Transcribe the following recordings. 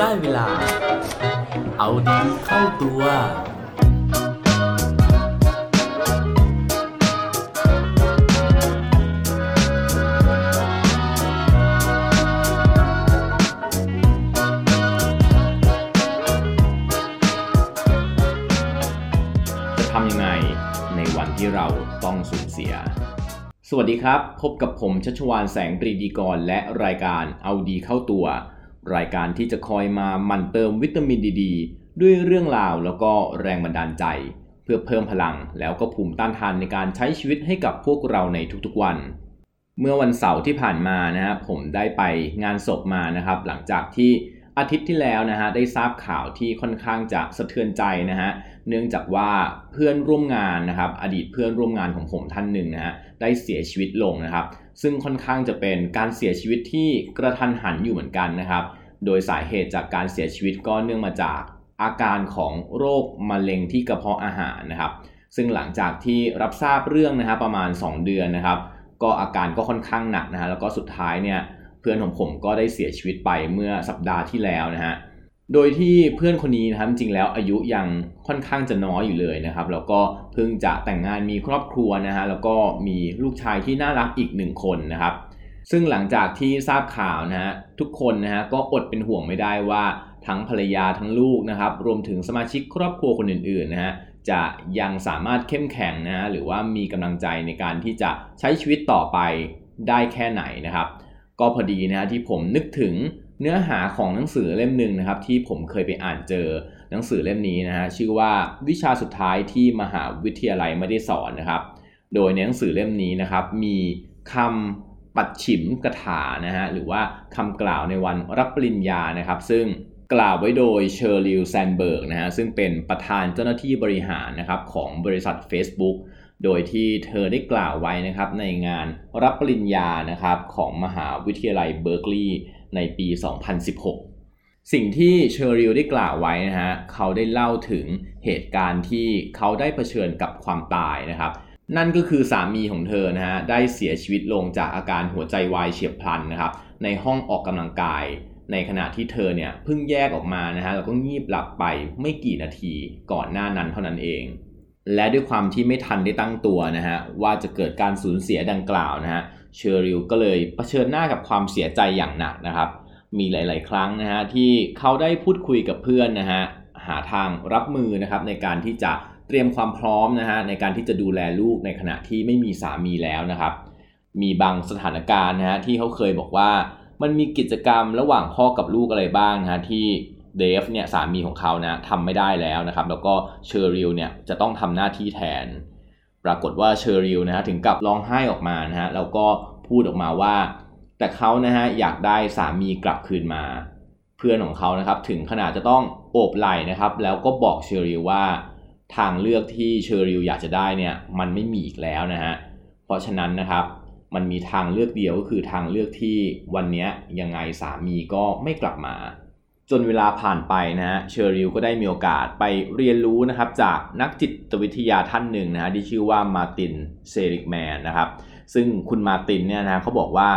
ได้เวลา เอาดีเข้าตัว จะทำยังไงในวันที่เราต้องสูญเสีย สวัสดีครับ พบกับผมชัชวานแสงปรีดีกรและรายการเอาดีเข้าตัว รายการที่จะคอยมาหมั่นเติมวิตามินดีดด้วยเรื่องราวแล้วก็แรงบันดาลใจ เพื่อเพิ่มพลังแล้วก็ภูมิต้านทานในการใช้ชีวิตให้กับพวกเราในทุกๆวัน เมื่อวันเสาร์ที่ผ่านมานะฮะผมได้ไปงานศพมานะครับ หลังจากที่อาทิตย์ที่แล้วนะฮะได้ทราบข่าวที่ค่อนข้างจะสะเทือนใจนะฮะเนื่องจากว่าเพื่อนร่วมงานนะครับ อดีตเพื่อนร่วมงานของผมท่านหนึ่งนะฮะได้เสียชีวิตลงนะครับ ซึ่งค่อนข้างจะเป็นการเสียชีวิตที่กระทันหันอยู่เหมือนกันนะครับ โดยสาเหตุจากการเสียชีวิตก็เนื่องมาจากอาการของโรคมะเร็งที่กระเพาะอาหารนะครับ ซึ่งหลังจากที่รับทราบเรื่องนะฮะประมาณ 2 เดือนนะครับ ก็อาการก็ค่อนข้างหนักนะฮะแล้วก็สุดท้ายเนี่ยเพื่อนของผมก็ได้เสียชีวิตไปเมื่อสัปดาห์ที่แล้วนะฮะโดยที่เพื่อนคนนี้นะครับจริงแล้วอายุยังค่อนข้างจะน้อยอยู่เลยนะครับ แล้วก็เพิ่งจะแต่งงานมีครอบครัวนะฮะแล้วก็มีลูกชายที่น่ารักอีกหนึ่งคนนะครับ ซึ่งหลังจากที่ทราบข่าวนะฮะ ทุกคนนะฮะก็อดเป็นห่วงไม่ได้ว่าทั้งภรรยาทั้งลูกนะครับ รวมถึงสมาชิกครอบครัวคนอื่นๆนะฮะจะยังสามารถเข้มแข็งนะฮะหรือว่ามีกำลังใจในการที่จะใช้ชีวิตต่อไปได้แค่ไหนนะครับ ก็พอดีนะฮะที่ผมนึกถึงเนื้อหาของหนังสือเล่มหนึ่งนะครับ ที่ผมเคยไปอ่านเจอหนังสือเล่มนี้นะฮะชื่อว่าวิชาสุดท้ายที่มหาวิทยาลัยไม่ได้สอนนะครับ โดยในหนังสือเล่มนี้นะครับ มีคำ ปัจฉิมกถานะฮะหรือว่าคำกล่าวในวันรับปริญญานะครับ ซึ่งกล่าวไว้โดยเชอริล แซนด์เบิร์กนะฮะซึ่งเป็นประธานเจ้าหน้าที่บริหารนะครับของบริษัท Facebook โดยที่เธอได้กล่าวไว้นะครับในงานรับปริญญานะครับของมหาวิทยาลัยเบอร์กลีย์ในปี 2016 สิ่งที่เชอริลได้กล่าวไว้นะฮะเขาได้เล่าถึงเหตุการณ์ที่เขาได้เผชิญกับความตายนะครับ นั่นก็คือสามีของเธอนะฮะได้เสียชีวิตลงจากอาการหัวใจวายเฉียบพลันนะครับในห้องออกกำลังกาย ในขณะที่เธอเนี่ยเพิ่งแยกออกมานะฮะแล้วก็งีบหลับไปไม่กี่นาทีก่อนหน้านั้นเท่านั้นเอง และด้วยความที่ไม่ทันได้ตั้งตัวนะฮะว่าจะเกิดการสูญเสียดังกล่าวนะฮะเชอริลก็เลยเผชิญหน้ากับความเสียใจอย่างหนักนะครับ มีหลาย ๆ ครั้งนะฮะที่เขาได้พูดคุยกับเพื่อนนะฮะหาทางรับมือนะครับในการที่จะ เตรียมความพร้อมนะฮะในการที่จะดูแลลูกในขณะที่ไม่มีสามีแล้วนะครับ มีบางสถานการณ์นะฮะที่เขาเคยบอกว่ามันมีกิจกรรมระหว่างพ่อกับลูกอะไรบ้างนะฮะที่เดฟเนี่ยสามีของเขานะทำไม่ได้แล้วนะครับ แล้วก็เชอริลเนี่ยจะต้องทำหน้าที่แทน ปรากฏว่าเชอริลนะฮะถึงกับร้องไห้ออกมานะฮะแล้วก็พูดออกมาว่า แต่เขานะฮะอยากได้สามีกลับคืนมา เพื่อนของเขานะครับถึงขนาดจะต้องโอบไหล่นะครับ แล้วก็บอกเชอริลว่า ทางเลือกที่เชอริลอยากจะได้เนี่ยมันไม่มีอีกแล้วนะฮะเพราะฉะนั้นนะครับมันมีทางเลือกเดียวก็คือทางเลือกที่วันนี้ยังไงสามีก็ไม่กลับมา จนเวลาผ่านไปนะฮะเชอริลก็ได้มีโอกาสไปเรียนรู้นะครับจากนักจิตวิทยาท่านหนึ่งนะฮะที่ชื่อว่ามาตินเซริกแมนนะครับซึ่งคุณมาตินเนี่ยนะเขาบอกว่า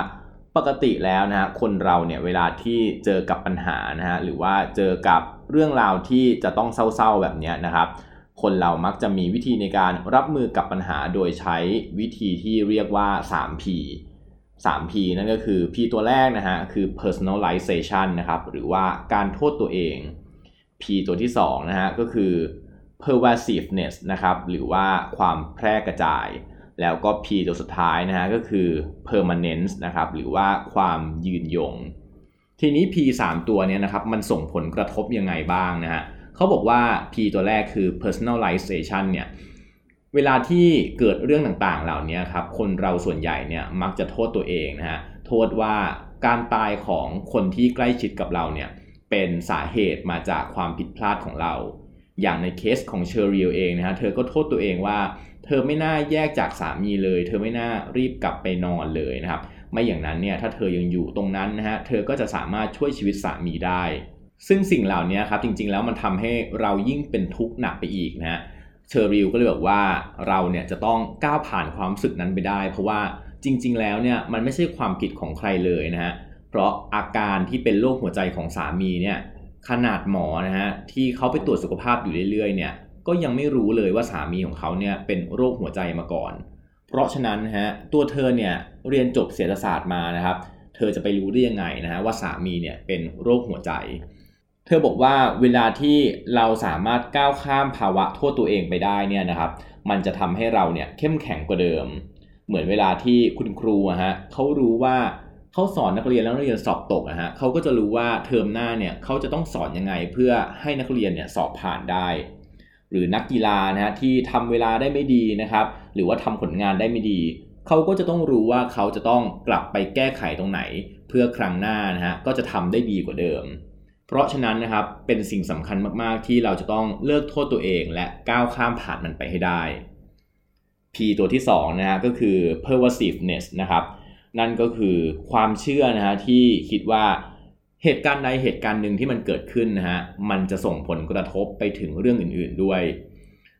ปกติแล้วนะฮะคนเราเนี่ยเวลาที่เจอกับปัญหานะฮะหรือว่าเจอกับเรื่องราวที่จะต้องเศร้าๆแบบนี้นะครับ คนเรามักจะมีวิธีในการรับมือกับปัญหาโดยใช้วิธีที่เรียกว่า 3P 3P นั่นก็คือ P ตัวแรกนะฮะคือ personalization นะครับหรือว่าการโทษตัวเอง P ตัวที่2นะฮะก็คือ pervasiveness นะครับหรือว่าความแพร่กระจาย แล้วก็ P ตัวสุดท้ายนะฮะก็คือ permanence นะครับหรือว่าความยืนยง ทีนี้ P 3ตัวเนี้ยนะครับมันส่งผลกระทบยังไงบ้างนะฮะ เขาบอกว่า P ตัวแรกคือ personalization เนี่ยเวลาที่เกิดเรื่องต่างๆ เหล่านี้ครับ คนเราส่วนใหญ่เนี่ยมักจะโทษตัวเองนะฮะ โทษว่าการตายของคนที่ใกล้ชิดกับเราเนี่ยเป็นสาเหตุมาจากความผิดพลาดของเรา อย่างในเคสของเชอริลเองนะฮะ เธอก็โทษตัวเองว่า เธอไม่น่าแยกจากสามีเลย เธอไม่น่ารีบกลับไปนอนเลยนะครับ ไม่อย่างนั้นเนี่ยถ้าเธอยังอยู่ตรงนั้นนะฮะ เธอก็จะสามารถช่วยชีวิตสามีได้ ซึ่งสิ่งเหล่านี้ครับจริงๆแล้วมันทำให้เรายิ่งเป็นทุกข์หนักไปอีกนะฮะเชอริลก็เลยบอกว่าเราเนี่ยจะต้องก้าวผ่านความรู้สึกนั้นไปได้ เพราะว่าจริง ๆ แล้วเนี่ยมันไม่ใช่ความผิดของใครเลยนะฮะเพราะอาการที่เป็นโรคหัวใจของสามีเนี่ยขนาดหมอนะฮะที่เขาไปตรวจสุขภาพอยู่เรื่อยๆเนี่ยก็ยังไม่รู้เลยว่าสามีของเขาเนี่ยเป็นโรคหัวใจมาก่อน เพราะฉะนั้นฮะตัวเธอเนี่ยเรียนจบเศรษฐศาสตร์มานะครับ เธอจะไปรู้ได้ยังไงนะฮะว่าสามีเนี่ยเป็นโรคหัวใจ เธอบอกว่าเวลาที่เราสามารถก้าวข้ามภาวะโทษตัวเองไปได้เนี่ยนะครับ มันจะทำให้เราเนี่ยเข้มแข็งกว่าเดิม เหมือนเวลาที่คุณครูอะฮะเขารู้ว่าเขาสอนนักเรียนแล้วนักเรียนสอบตกอะฮะเขาก็จะรู้ว่าเทอมหน้าเนี่ยเขาจะต้องสอนยังไงเพื่อให้นักเรียนเนี่ยสอบผ่านได้ หรือนักกีฬานะฮะที่ทำเวลาได้ไม่ดีนะครับ หรือว่าทำผลงานได้ไม่ดีเขาก็จะต้องรู้ว่าเขาจะต้องกลับไปแก้ไขตรงไหน เพื่อครั้งหน้านะฮะก็จะทำได้ดีกว่าเดิม เพราะฉะนั้นนะครับเป็นสิ่งสำคัญมากๆ ที่เราจะต้องเลิกโทษตัวเองและก้าวข้ามผ่านมันไปให้ได้ P ตัวที่2นะฮะก็คือ pervasiveness นะครับ นั่นก็คือความเชื่อนะฮะที่คิดว่าเหตุการณ์ใดเหตุการณ์หนึ่งที่มันเกิดขึ้นนะฮะมันจะส่งผลกระทบไปถึงเรื่องอื่น ๆด้วย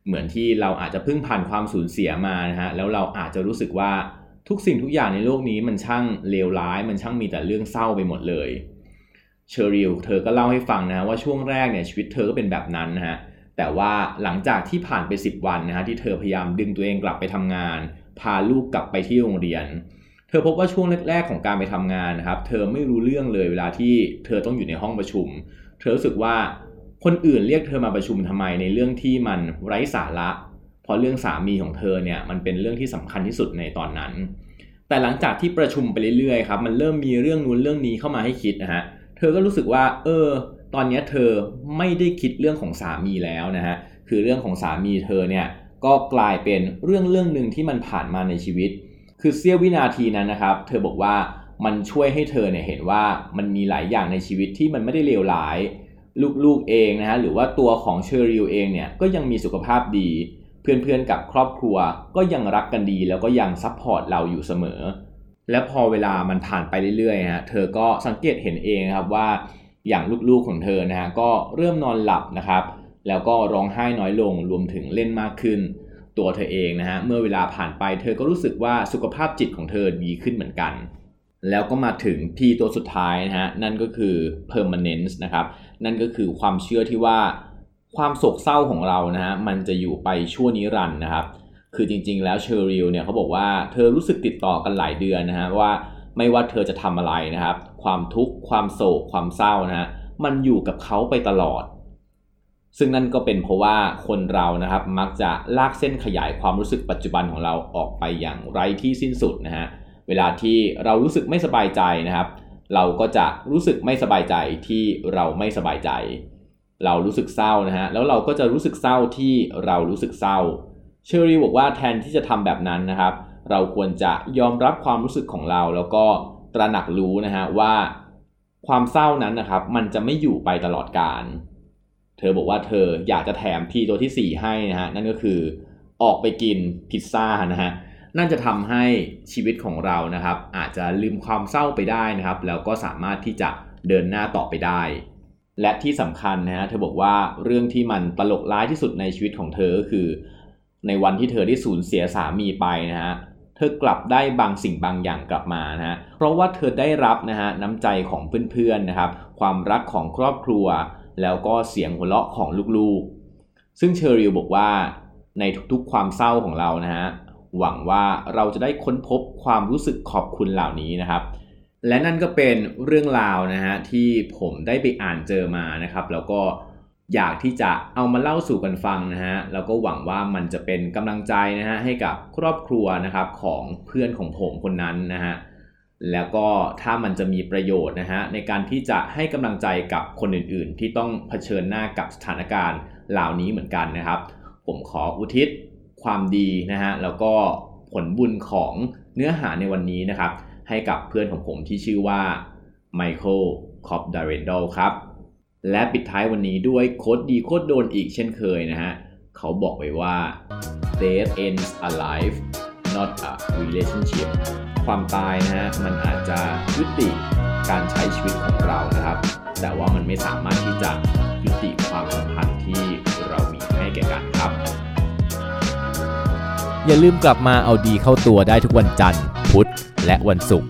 เหมือนที่เราอาจจะเพิ่งผ่านความสูญเสียมานะฮะแล้วเราอาจจะรู้สึกว่าทุกสิ่งทุกอย่างในโลกนี้มันช่างเลวร้าย มันช่างมีแต่เรื่องเศร้าไปหมดเลย เชอริลเธอก็เล่าให้ฟังนะว่าช่วงแรกเนี่ยชีวิตเธอก็เป็นแบบนั้นนะฮะแต่ว่าหลังจากที่ผ่านไป 10 วันนะฮะที่เธอพยายามดึงตัวเองกลับไปทำงาน พาลูกกลับไปที่โรงเรียน เธอพบว่าช่วงแรก ๆ ของการไปทำงานนะครับเธอไม่รู้เรื่องเลยเวลาที่เธอต้องอยู่ในห้องประชุม เธอรู้สึกว่าคนอื่นเรียกเธอมาประชุมทำไมในเรื่องที่มันไร้สาระเพราะเรื่องสามีของเธอเนี่ยมันเป็นเรื่องที่สำคัญที่สุดในตอนนั้น แต่หลังจากที่ประชุมไปเรื่อยๆครับมันเริ่มมีเรื่องนู้นเรื่องนี้เข้ามาให้คิดนะฮะเธอก็รู้สึกว่า เออ ตอนนี้เธอไม่ได้คิดเรื่องของสามีแล้วนะฮะ คือเรื่องของสามีเธอเนี่ยก็กลายเป็นเรื่องเรื่องหนึ่งที่มันผ่านมาในชีวิต คือเสี้ยววินาทีนั้นนะครับ เธอบอกว่ามันช่วยให้เธอเนี่ยเห็นว่ามันมีหลายอย่างในชีวิตที่มันไม่ได้เลวร้าย ลูกๆเองนะฮะหรือว่าตัวของเชอริลเองเนี่ยก็ยังมีสุขภาพดี เพื่อนๆกับครอบครัวก็ยังรักกันดีแล้วก็ยัง support เราอยู่เสมอ และพอเวลามันผ่านไปเรื่อยๆฮะเธอก็สังเกตเห็นเองครับว่าอย่างลูกๆของเธอนะฮะก็เริ่มนอนหลับนะครับ แล้วก็ร้องไห้น้อยลงรวมถึงเล่นมากขึ้น ตัวเธอเองนะฮะเมื่อเวลาผ่านไปเธอก็รู้สึกว่าสุขภาพจิตของเธอดีขึ้นเหมือนกัน แล้วก็มาถึง P ตัวสุดท้ายนะฮะนั่นก็คือ permanence นะครับนั่นก็คือความเชื่อที่ว่าความโศกเศร้าของเรานะฮะมันจะอยู่ไปชั่วนิรันดร์นะครับ คือจริง ๆ แล้วเชอริลเนี่ยเขาบอกว่าเธอรู้สึกติดต่อกันหลายเดือนนะฮะว่าไม่ว่าเธอจะทำอะไรนะครับ ความทุกข์ความโศกความเศร้านะฮะมันอยู่กับเขาไปตลอด ซึ่งนั่นก็เป็นเพราะว่าคนเรานะครับมักจะลากเส้นขยายความรู้สึกปัจจุบันของเราออกไปอย่างไร้ที่สิ้นสุดนะฮะเวลาที่เรารู้สึกไม่สบายใจนะครับ เราก็จะรู้สึกไม่สบายใจที่เราไม่สบายใจ เรารู้สึกเศร้านะฮะแล้วเราก็จะรู้สึกเศร้าที่เรารู้สึกเศร้า เชอรี่บอกว่าแทนที่จะทำแบบนั้นนะครับ เราควรจะยอมรับความรู้สึกของเรา แล้วก็ตระหนักรู้นะฮะว่าความเศร้านั้นนะครับ มันจะไม่อยู่ไปตลอดกาลเธอบอกว่าเธออยากจะแถมพีตัวที่ 4 ให้นะฮะนั่นก็คือออกไปกินพิซซ่านะฮะนั่นจะทำให้ชีวิตของเรานะครับ อาจจะลืมความเศร้าไปได้นะครับ แล้วก็สามารถที่จะเดินหน้าต่อไปได้ และที่สำคัญนะฮะเธอบอกว่าเรื่องที่มันตลกร้ายที่สุดในชีวิตของเธอก็คือ ในวันที่เธอได้สูญเสียสามีไปนะฮะเธอกลับได้บางสิ่งบางอย่างกลับมานะฮะเพราะว่าเธอได้รับนะฮะน้ำใจของเพื่อนๆนะครับ ความรักของครอบครัว แล้วก็เสียงหัวเราะของลูกๆ ซึ่งเชอริลบอกว่าในทุกๆความเศร้าของเรานะฮะหวังว่าเราจะได้ค้นพบความรู้สึกขอบคุณเหล่านี้นะครับ และนั่นก็เป็นเรื่องราวนะฮะที่ผมได้ไปอ่านเจอมานะครับ แล้วก็ อยากที่จะเอามาเล่าสู่กันฟังนะฮะแล้วก็หวังว่ามันจะเป็นกำลังใจนะฮะให้กับครอบครัวนะครับของเพื่อนของผมคนนั้นนะฮะแล้วก็ถ้ามันจะมีประโยชน์นะฮะในการที่จะให้กำลังใจกับคนอื่นๆ ที่ต้องเผชิญหน้ากับสถานการณ์เหล่านี้เหมือนกันนะครับ ผมขออุทิศความดีนะฮะแล้วก็ผลบุญของเนื้อหาในวันนี้นะครับ ให้กับเพื่อนของผมที่ชื่อว่าไมเคิลคอปดาร์เรนดอลครับ และปิดท้ายวันนี้ด้วย quote ดี quote โดนอีกเช่นเคยนะฮะ เขาบอกไว้ว่า death ends a life not a relationship ความตายนะฮะ มันอาจจะยุติการใช้ชีวิตของเรานะครับ แต่ว่ามันไม่สามารถที่จะยุติความสัมพันธ์ที่เรามีให้แก่กันครับ อย่าลืมกลับมาเอาดีเข้าตัวได้ทุกวันจันทร์ พุธและวันศุกร์